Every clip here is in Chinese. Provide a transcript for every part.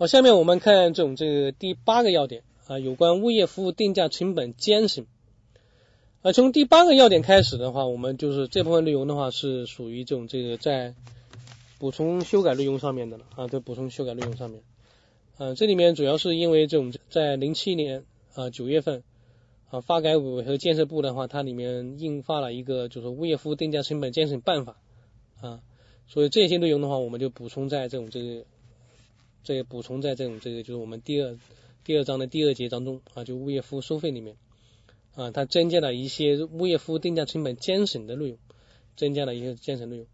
好，下面我们看这种这个第八个要点啊，有关物业服务定价成本监审。啊，从第八个要点开始的话，我们就是这部分内容的话是属于这种这个在补充修改内容上面的了啊，在补充修改内容上面。啊，这里面主要是因为这种在零七年啊九月份啊发改委和建设部的话，它里面印发了一个就是物业服务定价成本监审办法啊，所以这些内容的话，我们就补充在这种这个。这也补充在这种这个就是我们第二第二章的第二节当中啊，就物业服务收费里面啊，它增加了一些物业服务定价成本监审的内容，增加了一些监审内容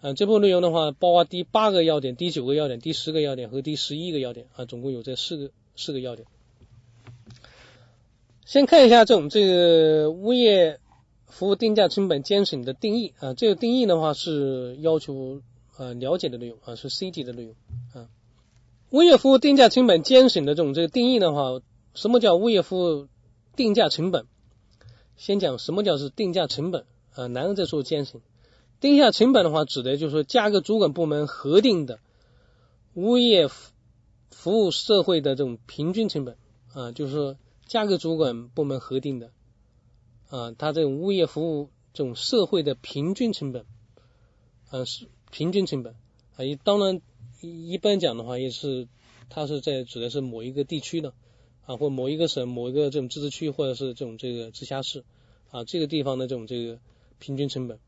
啊。这部分内容的话，包括第八个要点、第九个要点、第十个要点和第十一个要点啊，总共有这四个四个要点。先看一下这种这个物业服务定价成本监审的定义啊，这个定义的话是要求啊了解的内容啊，是 C 级的内容。物业服务定价成本监审的这种这个定义的话，什么叫物业服务定价成本？先讲什么叫是定价成本啊，然后再说监审。定价成本的话，指的就是说价格主管部门核定的物业服务社会的这种平均成本啊，就是说价格主管部门核定的啊，它这种物业服务这种社会的平均成本啊是平均成本啊，也当然。一般讲的话，也是它是在指的是某一个地区的啊，或某一个省、某一个这种自治区，或者是这种这个直辖市啊，这个地方的这种这个平均成本，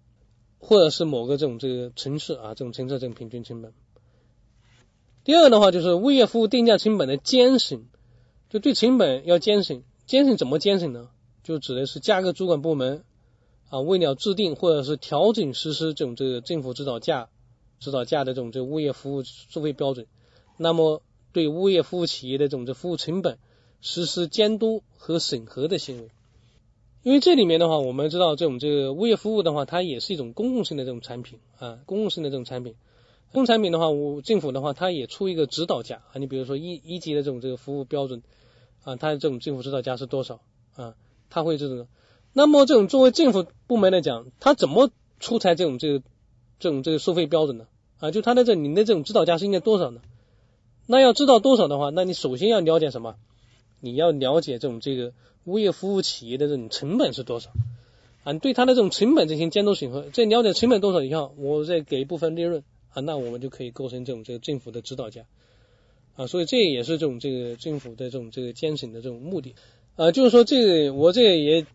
或者是某个这种这个城市啊，这种城市这种平均成本。第二个的话，就是物业服务定价成本的监审，就对成本要监审，监审怎么监审呢？就指的是价格主管部门啊，为了制定或者是调整实施这种这个政府指导价。指导价的这种这物业服务收费标准，那么对物业服务企业的这种这服务成本实施监督和审核的行为，因为这里面的话，我们知道这种这个物业服务的话，它也是一种公共性的这种产品啊，公共性的这种产品，公共产品的话，我政府的话，它也出一个指导价啊，你比如说一一级的这种这个服务标准啊，它的这种政府指导价是多少啊？它会这种，那么这种作为政府部门来讲，它怎么出台这种这个？这种这个收费标准呢啊，就他的这你的这种指导价是应该多少呢？那要知道多少的话，那你首先要了解什么？你要了解这种这个物业服务企业的这种成本是多少啊？对他的这种成本进行监督审核，在了解成本多少以后，我再给一部分利润啊，那我们就可以构成这种这个政府的指导价啊。所以这也是这种这个政府的这种这个监审的这种目的啊，就是说这个我这个也。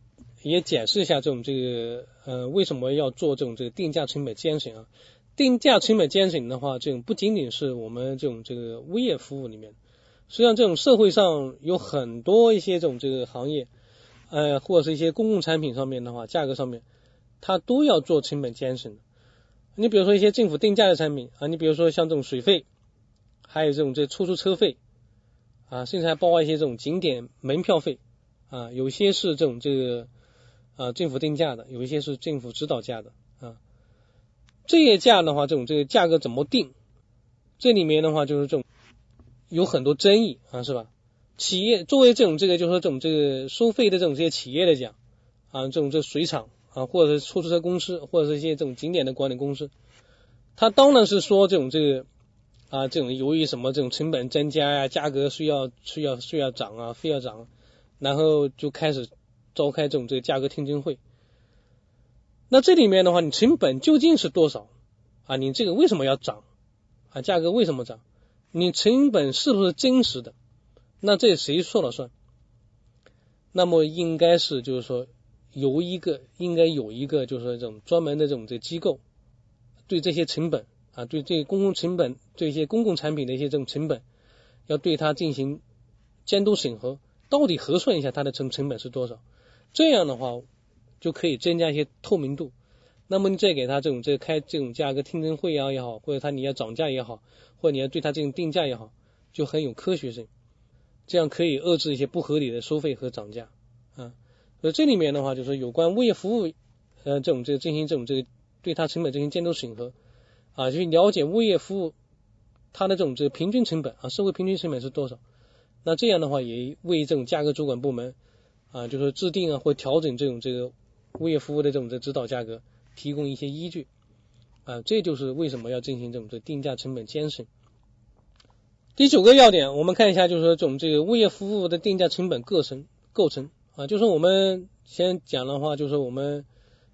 也解释一下这种这个呃为什么要做这种这个定价成本监审啊？定价成本监审的话，这种不仅仅是我们这种这个物业服务里面，实际上这种社会上有很多一些这种这个行业，呃或者是一些公共产品上面的话，价格上面它都要做成本监审的。你比如说一些政府定价的产品啊，你比如说像这种水费，还有这种这出租车费啊，甚至还包括一些这种景点门票费啊，有些是这种这个。啊，政府定价的有一些是政府指导价的啊，这些价的话，这种这个价格怎么定？这里面的话就是这种有很多争议啊，是吧？企业作为这种这个，就是说这种这个收费的这种这些企业来讲啊，这种这水厂啊，或者是出租车公司，或者是一些这种景点的管理公司，他当然是说这种这个啊，这种由于什么这种成本增加呀，价格需要需要需要涨啊，非要涨，然后就开始。召开这种这个价格听证会，那这里面的话，你成本究竟是多少啊？你这个为什么要涨啊？价格为什么涨？你成本是不是真实的？那这谁说了算？那么应该是就是说有一个应该有一个就是说这种专门的这种这机构，对这些成本啊，对这公共成本这些公共产品的一些这种成本，要对它进行监督审核，到底核算一下它的成成本是多少？这样的话就可以增加一些透明度。那么你再给他这种这开这种价格听证会啊也好，或者他你要涨价也好，或者你要对他进行定价也好，就很有科学性。这样可以遏制一些不合理的收费和涨价啊。所以这里面的话就是有关物业服务呃这种这个进行这种这个对他成本进行监督审核啊，去了解物业服务它的这种这个平均成本啊，社会平均成本是多少？那这样的话也为这种价格主管部门。啊，就是制定啊或调整这种这个物业服务的这种的指导价格，提供一些依据啊，这就是为什么要进行这种的定价成本监审。第九个要点，我们看一下，就是说这种这个物业服务的定价成本构成构成啊，就是我们先讲的话，就是我们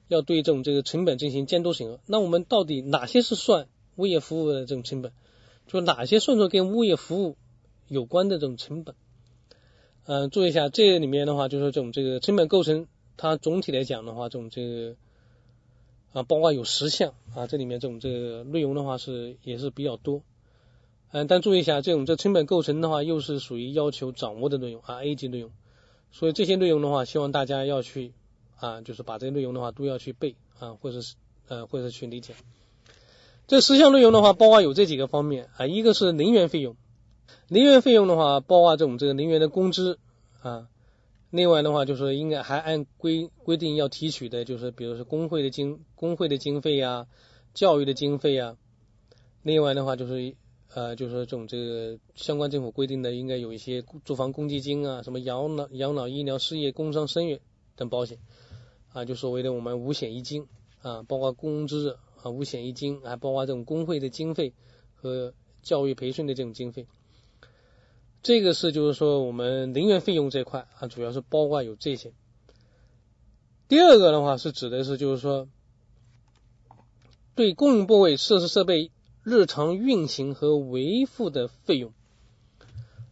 要对这种这个成本进行监督审核。那我们到底哪些是算物业服务的这种成本？就哪些算作跟物业服务有关的这种成本？嗯，注意一下，这里面的话，就是这种这个成本构成，它总体来讲的话，这种这个啊，包括有十项啊，这里面这种这个内容的话是也是比较多。嗯，但注意一下，这种这成本构成的话，又是属于要求掌握的内容啊，A 级内容。所以这些内容的话，希望大家要去啊，就是把这些内容的话都要去背啊，或者是呃，或者是去理解。这十项内容的话，包括有这几个方面啊，一个是能源费用，能源费用的话，包括这种这个能源的工资啊。另外的话，就是应该还按规规定要提取的，就是比如说工会的经工会的经费呀，教育的经费呀。另外的话，就是。呃，就是这种这个相关政府规定的，应该有一些住房公积金啊，什么养老、养老、医疗、失业、工伤、生育等保险啊，就所谓的我们五险一金啊，包括工资啊、五险一金，还包括这种工会的经费和教育培训的这种经费。这个是就是说我们能源费用这块啊，主要是包括有这些。第二个的话是指的是就是说对供应部位设施设备。日常运行和维护的费用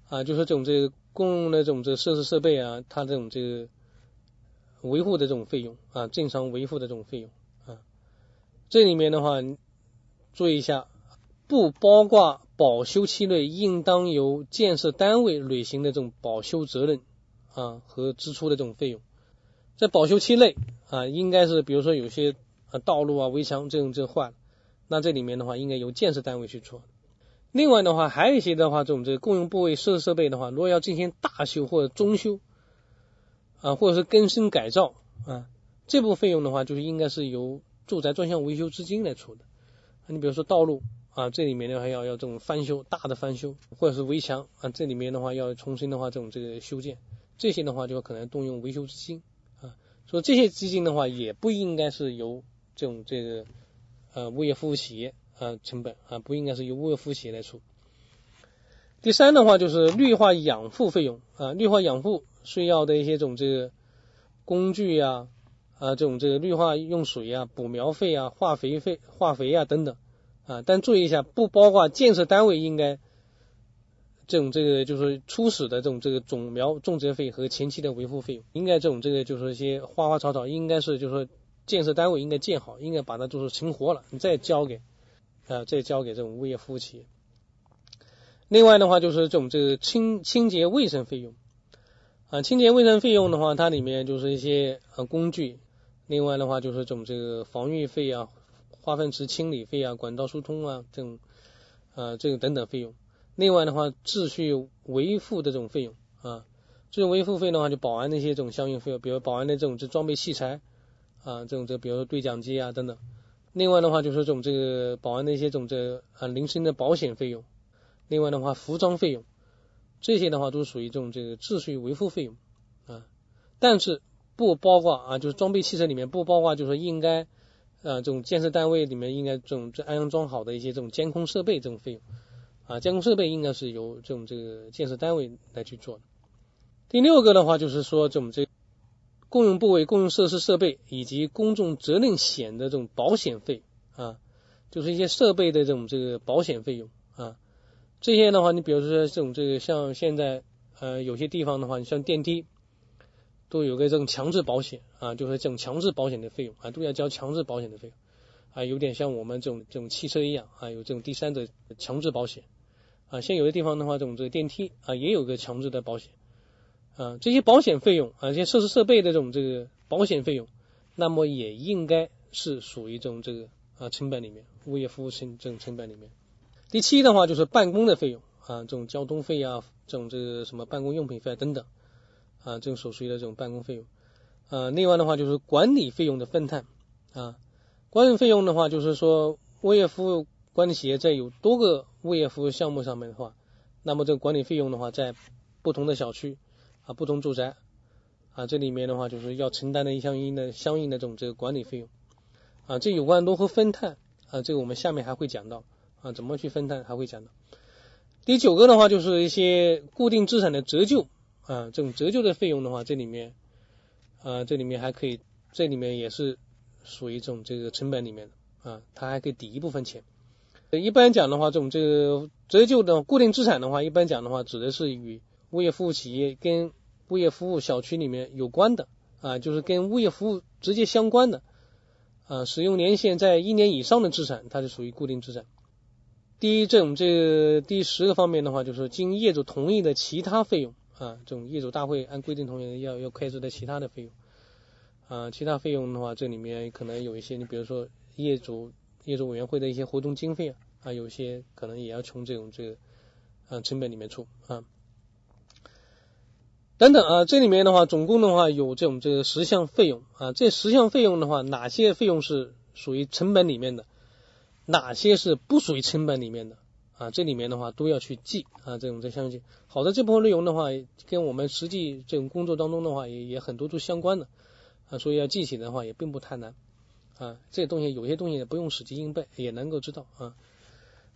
啊，就是这种这个供的这种这个设施设备啊，它这种这个维护的这种费用啊，正常维护的这种费用啊，这里面的话注意一下，不包括保修期内应当由建设单位履行的这种保修责任啊和支出的这种费用，在保修期内啊，应该是比如说有些啊道路啊围墙这种这坏了。那这里面的话，应该由建设单位去做。另外的话，还有一些的话，这种这个共用部位设设备的话，如果要进行大修或者中修啊，或者是更新改造啊，这部分费用的话，就是应该是由住宅专项维修资金来出的。你比如说道路啊，这里面的话要要这种翻修，大的翻修，或者是围墙啊，这里面的话要重新的话这种这个修建，这些的话就可能动用维修资金啊。所以这些资金的话，也不应该是由这种这个。呃，物业服务企业啊，成本啊，不应该是由物业服务企业来出。第三的话就是绿化养护费用啊，绿化养护需要的一些这种这个工具呀啊，这种这个绿化用水啊，补苗费啊，化肥费、化肥啊等等啊，但注意一下，不包括建设单位应该这种这个就是初始的这种这个种苗种植费和前期的维护费用，应该这种这个就是一些花花草草，应该是就是说。建设单位应该建好，应该把它就是成活了，你再交给啊，再交给这种物业服务企业。另外的话，就是这种这个清清洁卫生费用啊，清洁卫生费用的话，它里面就是一些呃工具。另外的话，就是这种这个防御费啊、化粪池清理费啊、管道疏通啊这种啊这个等等费用。另外的话，秩序维护的这种费用啊，这种维护费的话，就保安的一些这种相应费用，比如保安的这种这装备器材。啊，这种这比如说对讲机啊等等，另外的话就是这种这个保安的一些这种这啊零星的保险费用，另外的话服装费用，这些的话都属于这种这个秩序维护费用啊，但是不包括啊就是装备汽车里面不包括就是说应该啊这种建设单位里面应该这种这安装好的一些这种监控设备这种费用啊监控设备应该是由这种这个建设单位来去做的。第六个的话就是说这种这。共用部位、共用设施设备以及公众责任险的这种保险费啊，就是一些设备的这种这个保险费用啊，这些的话，你比如说这种这个像现在呃有些地方的话，你像电梯都有个这种强制保险啊，就是这种强制保险的费用啊，都要交强制保险的费用啊，有点像我们这种这种汽车一样啊，有这种第三者强制保险啊，像有的地方的话，这种这个电梯啊也有个强制的保险。啊，这些保险费用啊，这些设施设备的这种这个保险费用，那么也应该是属于这种这个啊成本里面，物业服务成这种成本里面。第七的话就是办公的费用啊，这种交通费啊，这种这个什么办公用品费等等啊，这种所需的这种办公费用。啊，另外的话就是管理费用的分摊啊，管理费用的话就是说，物业服务管理企业在有多个物业服务项目上面的话，那么这个管理费用的话，在不同的小区。啊，不同住宅啊，这里面的话就是要承担的一相应的相应的这种这个管理费用啊，这有关如何分摊啊，这个我们下面还会讲到啊，怎么去分摊还会讲到。第九个的话就是一些固定资产的折旧啊，这种折旧的费用的话，这里面啊，这里面还可以，这里面也是属于这种这个成本里面的啊，它还可以抵一部分钱。一般讲的话，这种这个折旧的固定资产的话，一般讲的话，指的是与物业服务企业跟物业服务小区里面有关的啊，就是跟物业服务直接相关的啊，使用年限在一年以上的资产，它就属于固定资产。第一，这种这第十个方面的话，就是经业主同意的其他费用啊，这种业主大会按规定同意要要开支的其他的费用。啊，其他费用的话，这里面可能有一些，你比如说业主。业主委员会的一些活动经费啊，啊，有些可能也要从这种这个啊成本里面出啊，等等啊，这里面的话，总共的话有这种这个十项费用啊，这十项费用的话，哪些费用是属于成本里面的，哪些是不属于成本里面的？啊？这里面的话都要去记啊，这种这相信。好的，这部分内容的话，跟我们实际这种工作当中的话，也也很多都相关的啊，所以要记起的话也并不太难。啊，这些东西有些东西不用死记硬背也能够知道啊。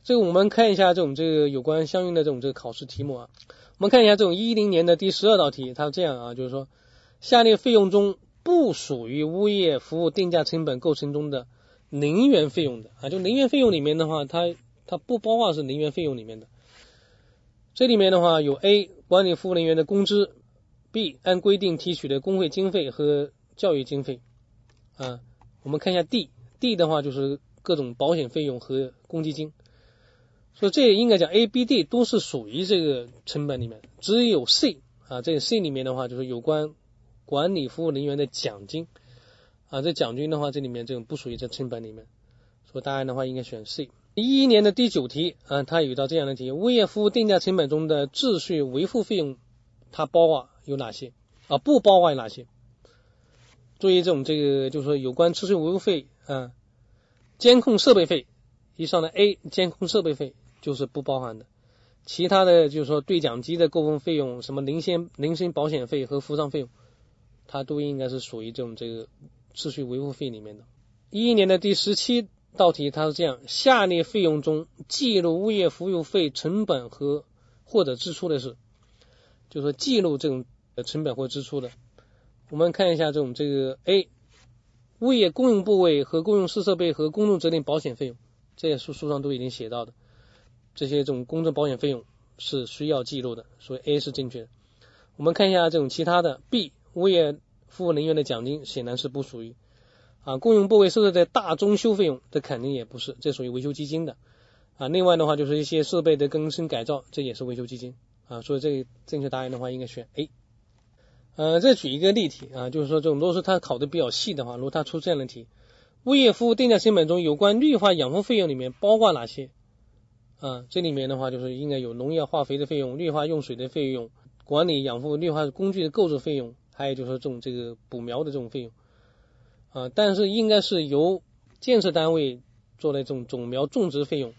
这个我们看一下这种这个有关相应的这种这个考试题目啊。我们看一下这种一零年的第十二道题，它这样啊，就是说下列费用中不属于物业服务定价成本构成中的能源费用的啊，就能源费用里面的话，它它不包括是能源费用里面的。这里面的话有 A 管理服务人员的工资，B 按规定提取的工会经费和教育经费啊。我们看一下 D，D 的话就是各种保险费用和公积金，所以这应该讲 A、B、D 都是属于这个成本里面，只有 C 啊，这个 C 里面的话就是有关管理服务人员的奖金啊，这奖金的话这里面这种不属于这成本里面，所以答案的话应该选 C。一一年的第九题啊，它有一道这样的题：物业服务定价成本中的秩序维护费用，它包括有哪些啊？不包括有哪些？注意这种这个就是说有关秩序维护费啊，监控设备费以上的 A 监控设备费就是不包含的，其他的就是说对讲机的购物费用、什么零先零星保险费和服装费用，它都应该是属于这种这个秩序维护费里面的。一一年的第十七道题，它是这样：下列费用中记录物业服务费成本和或者支出的是，就是说记录这种呃成本或支出的。我们看一下这种这个 A 物业公用部位和公用式设备和公众责任保险费用，这些书书上都已经写到的，这些这种公证保险费用是需要记录的，所以 A 是正确的。我们看一下这种其他的 B 物业服务人员的奖金显然是不属于啊，公用部位设置的大中修费用这肯定也不是，这属于维修基金的啊。另外的话就是一些设备的更新改造，这也是维修基金啊，所以这个正确答案的话应该选 A。呃，再举一个例题啊，就是说这种如果是他考的比较细的话，如果他出这样的题，物业服务定价成本中有关绿化养护费用里面包括哪些？啊，这里面的话就是应该有农药化肥的费用、绿化用水的费用、管理养护绿化工具的购置费用，还有就是说这种这个补苗的这种费用啊，但是应该是由建设单位做的这种种苗种植费用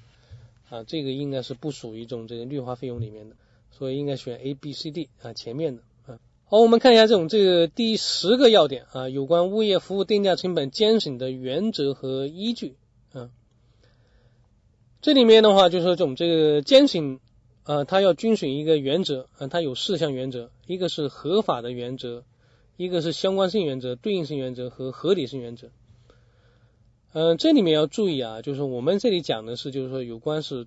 啊，这个应该是不属于这种这个绿化费用里面的，所以应该选 A、B、C、D 啊前面的啊。好，我们看一下这种这个第十个要点啊，有关物业服务定价成本监审的原则和依据啊。这里面的话就是说这种这个监审啊，它要遵循一个原则啊，它有四项原则，一个是合法的原则，一个是相关性原则、对应性原则和合理性原则。嗯，这里面要注意啊，就是我们这里讲的是就是说有关是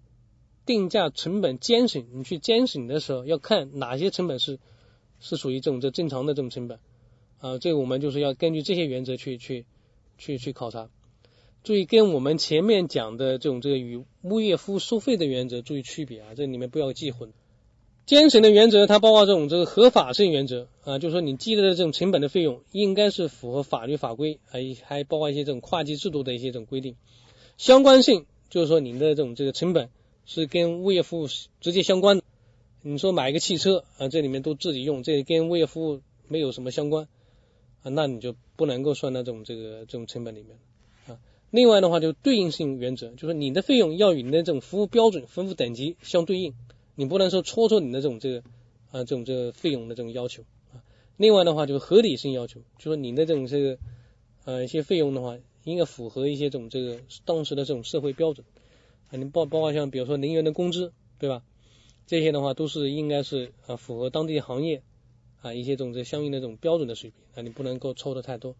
定价成本监审，你去监审的时候要看哪些成本是。是属于这种这正常的这种成本啊，这个我们就是要根据这些原则去去去去考察。注意跟我们前面讲的这种这个与物业服务收费的原则注意区别啊，这里面不要记混。监审的原则它包括这种这个合法性原则啊，就是说你记的这种成本的费用应该是符合法律法规，还还包括一些这种会计制度的一些这种规定。相关性就是说你的这种这个成本是跟物业服务直接相关的。你说买一个汽车啊，这里面都自己用，这跟物业服务没有什么相关啊，那你就不能够算到这种这个这种成本里面啊。另外的话，就对应性原则，就是你的费用要与你的这种服务标准、服务等级相对应，你不能说戳戳你的这种这个啊这种这个费用的这种要求啊。另外的话，就是合理性要求，就说你的这种这个呃一些费用的话，应该符合一些这种这个当时的这种社会标准啊。你包包括像比如说人员的工资，对吧？这些的话都是应该是啊符合当地行业啊一些这种这相应的这种标准的水平啊，你不能够抽的太多。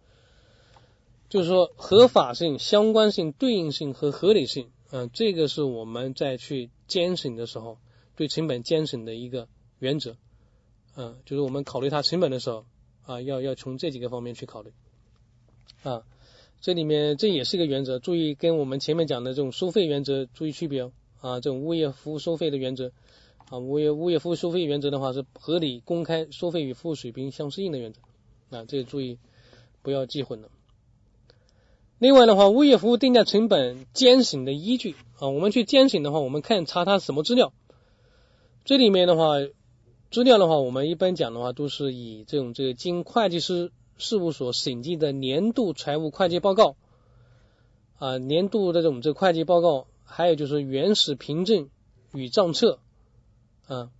就是说合法性、相关性、对应性和合理性，嗯，这个是我们在去监审的时候对成本监审的一个原则，嗯，就是我们考虑它成本的时候啊，要要从这几个方面去考虑啊。这里面这也是一个原则，注意跟我们前面讲的这种收费原则注意区别哦啊。这种物业服务收费的原则啊，物业物业服务收费原则的话是合理、公开、收费与服务水平相适应的原则啊，这个注意不要记混了。另外的话，物业服务定价成本监审的依据啊，我们去监审的话，我们看查它什么资料。这里面的话，资料的话，我们一般讲的话，都是以这种这个经会计师事务所审计的年度财务会计报告啊，年度的这种这会计报告，还有就是原始凭证与账册啊，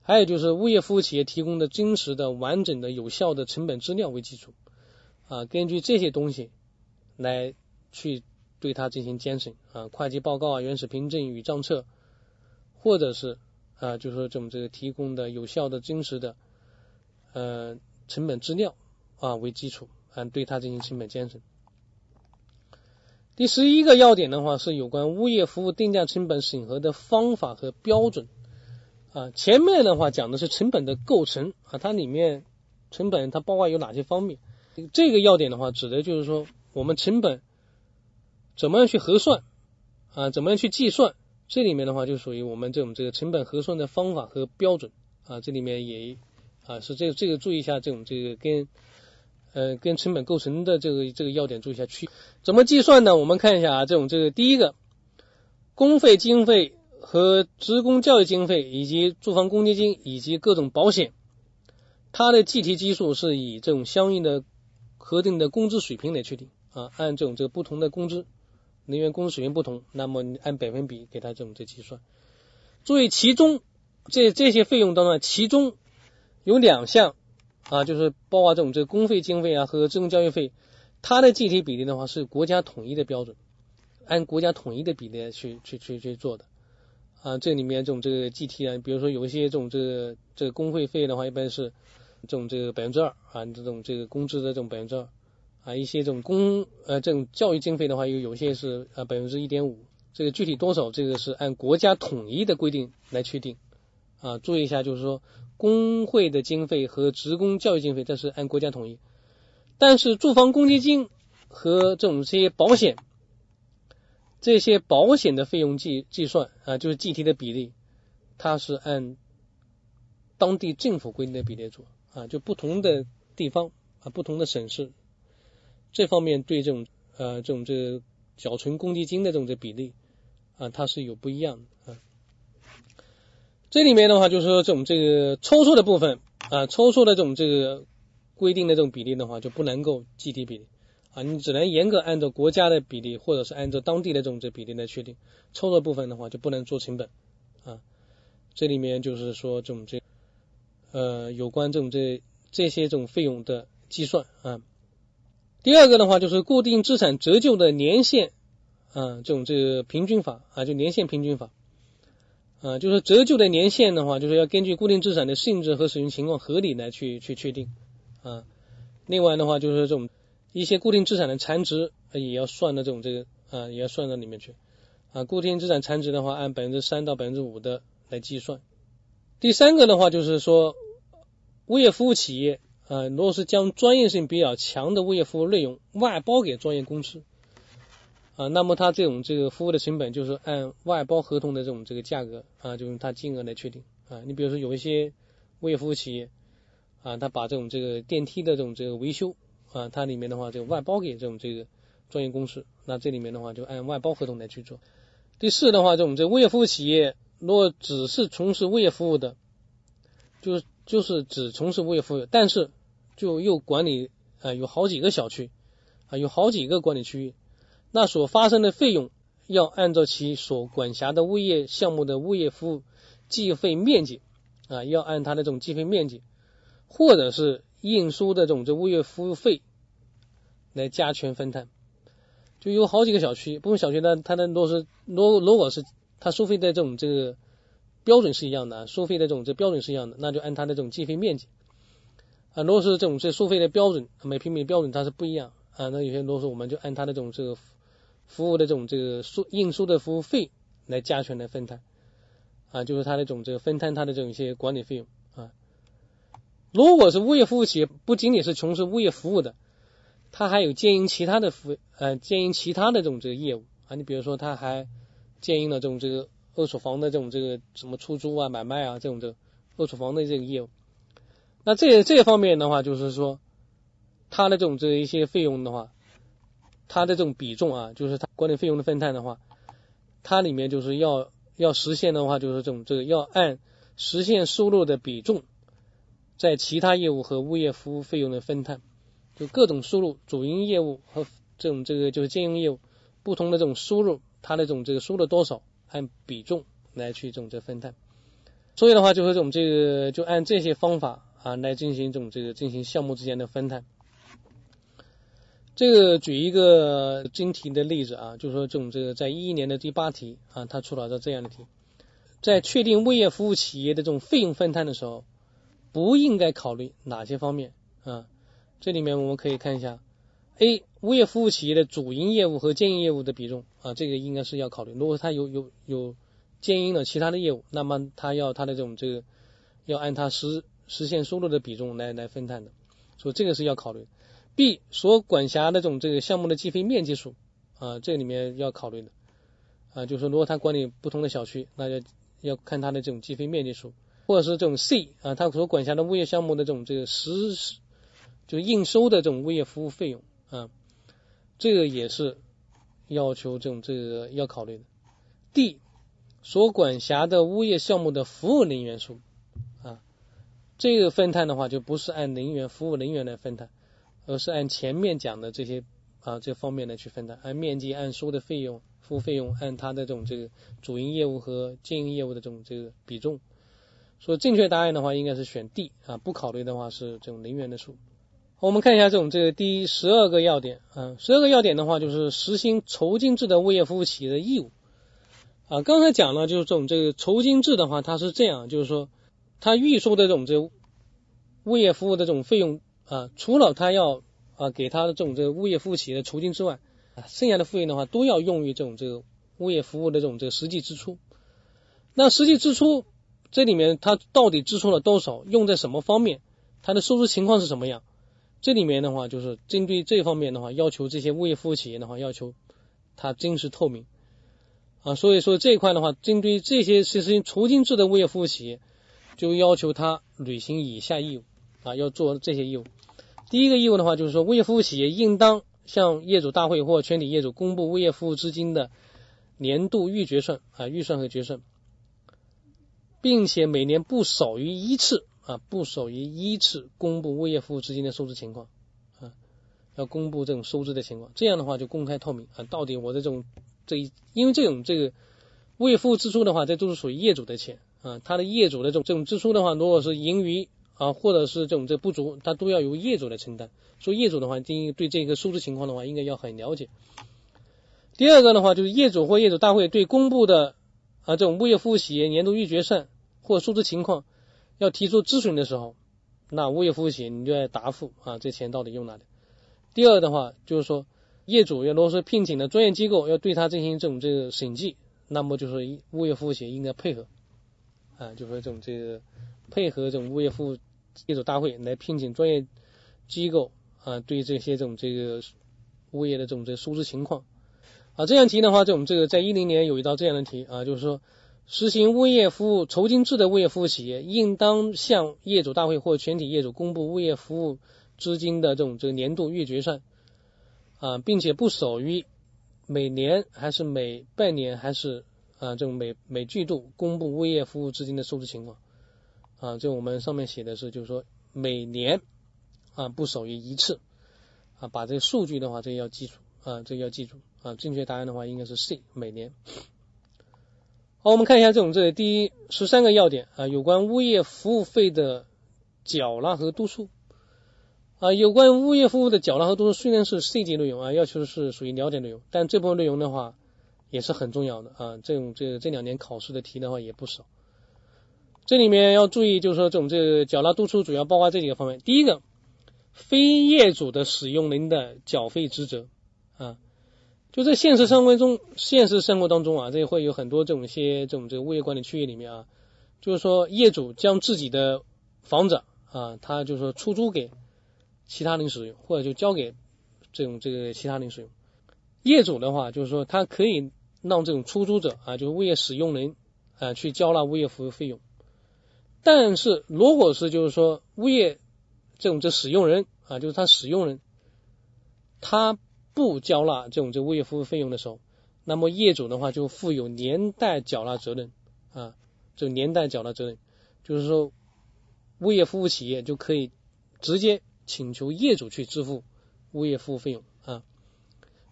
还有就是物业服务企业提供的真实的、完整的、有效的成本资料为基础啊，根据这些东西。来去对它进行监审啊，会计报告啊、原始凭证与账册，或者是啊，就是说这种这个提供的有效的、真实的呃成本资料啊为基础啊，对它进行成本监审。第十一个要点的话是有关物业服务定价成本审核的方法和标准啊。前面的话讲的是成本的构成啊，它里面成本它包括有哪些方面？这个要点的话，指的就是说。我们成本怎么样去核算啊？怎么样去计算？这里面的话就属于我们这种这个成本核算的方法和标准啊。这里面也啊是这这个注意一下这种这个跟呃跟成本构成的这个这个要点注意一下区怎么计算呢？我们看一下啊，这种这个第一个公费经费和职工教育经费以及住房公积金以及各种保险，它的计提基数是以这种相应的核定的工资水平来确定。啊，按这种这个不同的工资，人员工资水平不同，那么你按百分比给他这种这计算。注意，其中这这些费用当中，其中有两项啊，就是包括这种这个公费经费啊和职工教育费，它的计提比例的话是国家统一的标准，按国家统一的比例去去去去做的啊。这里面这种这个计提啊，比如说有一些这种这个这个工会费的话，一般是这种这个百分之二啊，这种这个工资的这种百分之二。啊，一些这种公呃这种教育经费的话，有有些是啊百分之一点五，这个具体多少，这个是按国家统一的规定来确定啊。注意一下，就是说工会的经费和职工教育经费，这是按国家统一。但是住房公积金和这种这些保险，这些保险的费用计计算啊，就是计提的比例，它是按当地政府规定的比例做啊，就不同的地方啊，不同的省市。这方面对这种呃这种这个缴存公积金的这种这比例啊，它是有不一样的啊。这里面的话就是说这种这个抽错的部分啊，抽错的这种这个规定的这种比例的话，就不能够计提比例啊，你只能严格按照国家的比例或者是按照当地的这种这比例来确定。抽错部分的话就不能做成本啊。这里面就是说这种这呃有关这种这这些这种费用的计算啊。第二个的话就是固定资产折旧的年限啊，这种这个平均法啊，就年限平均法啊，就是折旧的年限的话，就是要根据固定资产的性质和使用情况合理来去去确定啊。另外的话就是这种一些固定资产的残值也要算到这种这个啊，也要算到里面去啊。固定资产残值的话，按百分之三到百分之五的来计算。第三个的话就是说物业服务企业。呃，如果是将专业性比较强的物业服务内容外包给专业公司啊，那么它这种这个服务的成本就是按外包合同的这种这个价格啊，就用它金额来确定啊。你比如说有一些物业服务企业啊，他把这种这个电梯的这种这个维修啊，它里面的话就外包给这种这个专业公司，那这里面的话就按外包合同来去做。第四的话，这种这物业服务企业如果只是从事物业服务的，就是就是只从事物业服务，但是就又管理啊有好几个小区啊有好几个管理区域，那所发生的费用要按照其所管辖的物业项目的物业服务计费面积啊要按它的这种计费面积，或者是应收的这种这物业服务费来加权分摊。就有好几个小区，部分小区呢它的如果是如如果是它收费的这种这个标准是一样的，收费的这种这标准是一样的，那就按它的这种计费面积啊。如果是这种这收费的标准，每平米标准它是不一样啊。那有些如果说我们就按它的这种这个服务的这种这个输应收的服务费来加权来分摊啊，就是它的种这个分摊它的这种一些管理费用啊。如果是物业服务企业，不仅仅是从事物业服务的，它还有经营其他的服呃经营其他的这种这个业务啊。你比如说，它还经营了这种这个。二手房的这种这个什么出租啊、买卖啊这种的二手房的这个业务，那这这方面的话，就是说它的这种这一些费用的话，它的这种比重啊，就是它管理费用的分摊的话，它里面就是要要实现的话，就是这种这个要按实现收入的比重，在其他业务和物业服务费用的分摊，就各种收入主营业务和这种这个就是经营业务不同的这种收入，它的这种这个收入多少。按比重来去这种这分摊，所以的话就是这种这个就按这些方法啊来进行这种这个进行项目之间的分摊。这个举一个经题的例子啊，就是说这种这个在一一年的第八题啊，它出了个这样的题，在确定物业服务企业的这种费用分摊的时候，不应该考虑哪些方面啊？这里面我们可以看一下。A 物业服务企业的主营业务和兼营业务的比重啊，这个应该是要考虑。如果他有有有兼营的其他的业务，那么他要他的这种这个要按他实实现收入的比重来来分摊的，所以这个是要考虑。B 所管辖的这种这个项目的计费面积数啊，这里面要考虑的啊，就是说如果他管理不同的小区，那就要看他的这种计费面积数，或者是这种 C 啊，他所管辖的物业项目的这种这个实就应收的这种物业服务费用。啊，这个也是要求这种这个要考虑的。D 所管辖的物业项目的服务人员数，这个分摊的话就不是按人员服务人员来分摊，而是按前面讲的这些啊这方面来去分摊，按面积、按收的费用、服务费用，按它的这种这个主营业务和经营业务的这种这个比重。所以正确答案的话应该是选 D 啊，不考虑的话是这种人员的数。我们看一下这种这个第十二个要点啊，十二个要点的话就是实行酬金制的物业服务企业的义务啊。刚才讲了，就是这种这个酬金制的话，它是这样，就是说它预收的这种这物业服务的这种费用啊，除了他要啊给他的这种这个物业服务企业的酬金之外啊，剩下的费用的话都要用于这种这个物业服务的这种这个实际支出。那实际支出这里面它到底支出了多少，用在什么方面，它的收支情况是什么样？这里面的话，就是针对这方面的话，要求这些物业服务企业的话，要求它真实透明啊。所以说这一块的话，针对这些实行酬金制的物业服务企业，就要求他履行以下义务啊，要做这些义务。第一个义务的话，就是说物业服务企业应当向业主大会或全体业主公布物业服务资金的年度预决算啊，预算和决算，并且每年不少于一次。啊，不少于一次公布物业服务资金的收支情况啊，要公布这种收支的情况，这样的话就公开透明啊。到底我的这种这一，因为这种这个物业服务支出的话，这都是属于业主的钱啊，他的业主的这种这种支出的话，如果是盈余啊，或者是这种这不足，他都要由业主来承担。所以业主的话，第一对这个收支情况的话，应该要很了解。第二个的话，就是业主或业主大会对公布的啊这种物业服务企业年度预决算或收支情况。要提出咨询的时候，那物业服务企业你就要答复啊，这钱到底用哪里？第二的话就是说，业主要如果说聘请的专业机构要对他进行这种这个审计，那么就是物业服务企业应该配合啊，就说这种这个配合这种物业服务业主大会来聘请专业机构啊，对这些这种这个物业的这种这收支情况啊，这样题的话，这种这个在一零年有一道这样的题啊，就是说。实行物业服务酬金制的物业服务企业，应当向业主大会或全体业主公布物业服务资金的这种这个年度月决算啊，并且不少于每年还是每半年还是啊这种每每季度公布物业服务资金的收支情况啊，这我们上面写的是就是说每年啊不少于一次啊，把这个数据的话这个要记住啊，这个要记住啊，正确答案的话应该是 C 每年。好，我们看一下这种这第十三个要点啊，有关物业服务费的缴纳和督促啊，有关物业服务的缴纳和督促虽然是 C 级内容啊，要求是属于了解内容，但这部分内容的话也是很重要的啊，这种这这两年考试的题的话也不少这里面要注意，就是说这种这个缴纳督促主要包括这几个方面。第一个，非业主的使用人的缴费职责啊，就在现实生活中，现实生活当中啊，这会有很多这种些这种这个物业管理区域里面啊，就是说业主将自己的房子啊，他就是说出租给其他人使用，或者就交给这种这个其他人使用。业主的话，就是说他可以让这种出租者啊，就是物业使用人啊，去交纳物业服务费用。但是，如果是就是说物业这种这使用人啊，就是他使用人，他不交纳这种这物业服务费用的时候，那么业主的话就负有连带缴纳责任啊，这连带缴纳责任，就是说物业服务企业就可以直接请求业主去支付物业服务费用啊。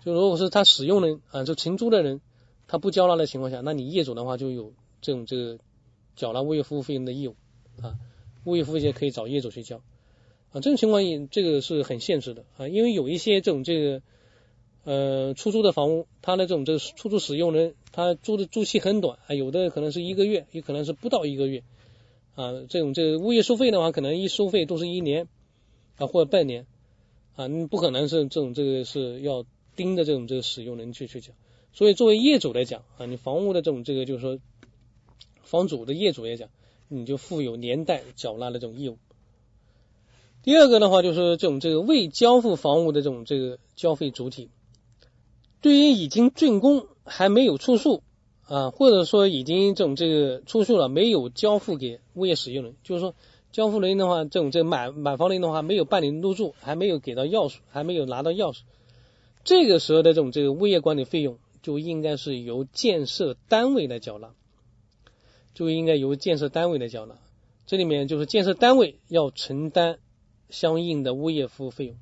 就如果是他使用人啊，就承租的人他不交纳的情况下，那你业主的话就有这种这个。缴纳物业服务费用的义务啊，物业服务费可以找业主去交啊，这种情况也这个是很现实的啊，因为有一些这种这个呃出租的房屋，它的这种这个出租使用人，他租的租期很短啊，有的可能是一个月，也可能是不到一个月啊，这种这个物业收费的话，可能一收费都是一年啊或者半年啊，你不可能是这种这个是要盯着这种这个使用人去去缴，所以作为业主来讲啊，你房屋的这种这个就是说。房主的业主来讲，你就负有连带缴纳的这种义务。第二个的话，就是这种这个未交付房屋的这种这个交费主体，对于已经竣工还没有出售啊，或者说已经这种这个出售了没有交付给物业使用人，就是说交付人的话，这种这买买房人的话没有办理入住，还没有给到钥匙，还没有拿到钥匙，这个时候的这种这个物业管理费用就应该是由建设单位来缴纳。就应该由建设单位来缴纳，这里面就是建设单位要承担相应的物业服务费用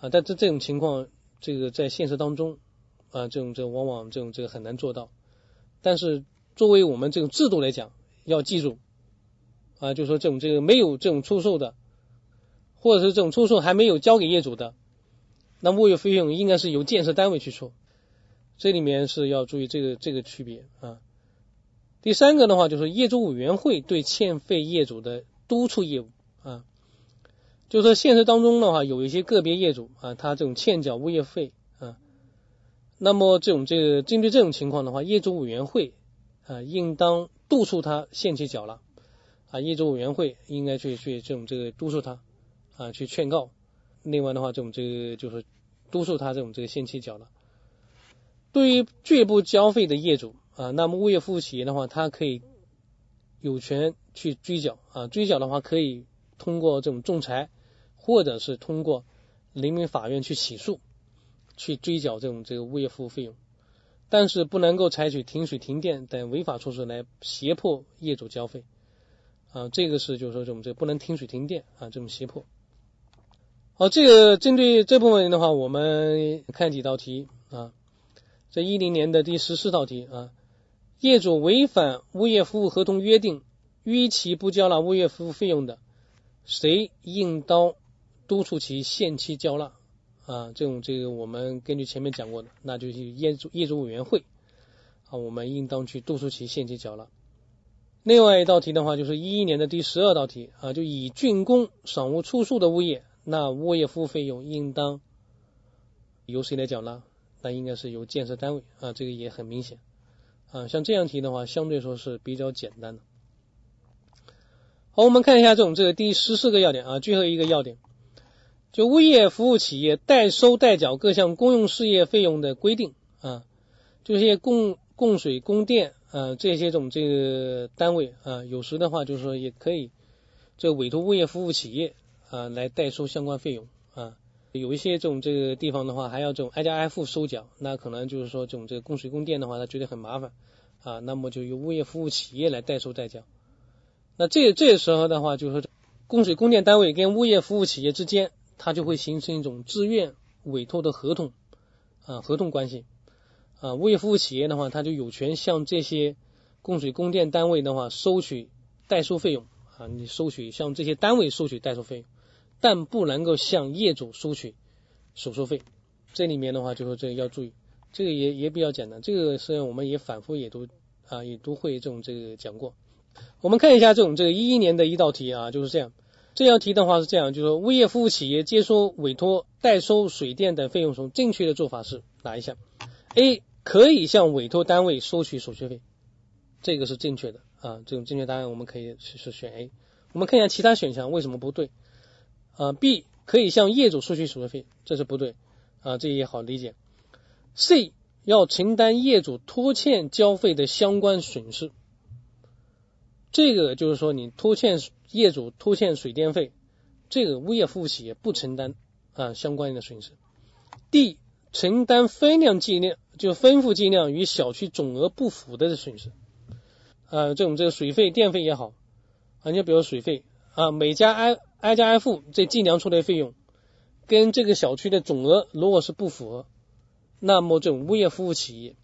啊，但这这种情况，这个在现实当中啊，这种这往往这种这个很难做到。但是作为我们这种制度来讲，要记住啊，就说这种这个没有这种出售的，或者是这种出售还没有交给业主的，那物业费用应该是由建设单位去出，这里面是要注意这个这个区别啊。第三个的话，就是业主委员会对欠费业主的督促业务啊，就是说现实当中的话，有一些个别业主啊，他这种欠缴物业费啊，那么这种这个针对这种情况的话，业主委员会啊，应当督促他限期缴纳啊，业主委员会应该去去这种这个督促他啊，去劝告。另外的话，这种这个就是督促他这种这个限期缴纳。对于拒不交费的业主。啊，那么物业服务企业的话，它可以有权去追缴啊，追缴的话可以通过这种仲裁，或者是通过人民法院去起诉，去追缴这种这个物业服务费用，但是不能够采取停水停电等违法措施来胁迫业主交费啊，这个是就是说这种这不能停水停电啊，这种胁迫。好，这个针对这部分人的话，我们看几道题啊，这一零年的第十四道题啊。业主违反物业服务合同约定，逾期不交纳物业服务费用的，谁应当督促其限期交纳？啊，这种这个我们根据前面讲过的，那就是业主业主委员会啊，我们应当去督促其限期缴纳。另外一道题的话，就是一一年的第十二道题啊，就已竣工尚无出售的物业，那物业服务费用应当由谁来缴纳？那应该是由建设单位啊，这个也很明显。啊，像这样题的话，相对说是比较简单的。好，我们看一下这种这个第十四个要点啊，最后一个要点，就物业服务企业代收代缴各项公用事业费用的规定啊，这些供供水供电啊这些种这个单位啊，有时的话就是说也可以这委托物业服务企业啊来代收相关费用。有一些这种这个地方的话，还要这种挨家挨户收缴，那可能就是说这种这个供水供电的话，他觉得很麻烦啊，那么就由物业服务企业来代收代缴。那这这时候的话，就是说供水供电单位跟物业服务企业之间，它就会形成一种自愿委托的合同啊，合同关系啊。物业服务企业的话，它就有权向这些供水供电单位的话收取代收费用啊，你收取向这些单位收取代收费用。但不能够向业主收取手续费，这里面的话就是这个要注意，这个也也比较简单，这个是我们也反复也都啊也都会这种这个讲过。我们看一下这种这个一一年的一道题啊，就是这样。这道题的话是这样，就是说物业服务企业接收委托代收水电等费用时，正确的做法是哪一项？A 可以向委托单位收取手续费，这个是正确的啊，这种正确答案我们可以是是选 A。我们看一下其他选项为什么不对啊？B 可以向业主收取手续费，这是不对啊，这也好理解。C 要承担业主拖欠交费的相关损失。这个就是说，你拖欠业主拖欠水电费，这个物业服务企业不承担啊相关的损失。D 承担分量计量就分户计量与小区总额不符的损失啊，这种这个水费电费也好啊，你比如水费啊，每家安挨家挨户这计量出来的费用跟这个小区的总额如果是不符合，那么这种物业服务企业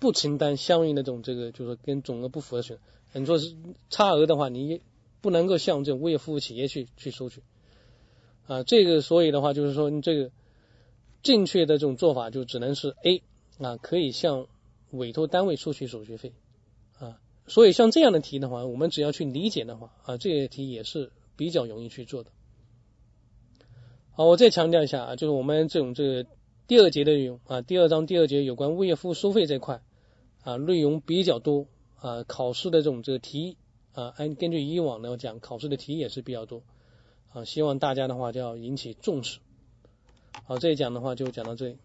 不承担相应的这种这个就是跟总额不符的损失。你说是差额的话，你不能够向这种物业服务企业去去收取啊。这个所以的话，就是说你这个正确的这种做法就只能是 A 啊，可以向委托单位收取手续费啊。所以像这样的题的话，我们只要去理解的话啊，这些题也是比较容易去做的。好，我再强调一下啊，就是我们这种这个第二节的内容啊，第二章第二节有关物业服务收费这块啊，内容比较多。啊，考试的这种这个题啊，按根据以往来讲，考试的题也是比较多啊，希望大家的话就要引起重视。好，这一讲的话就讲到这里。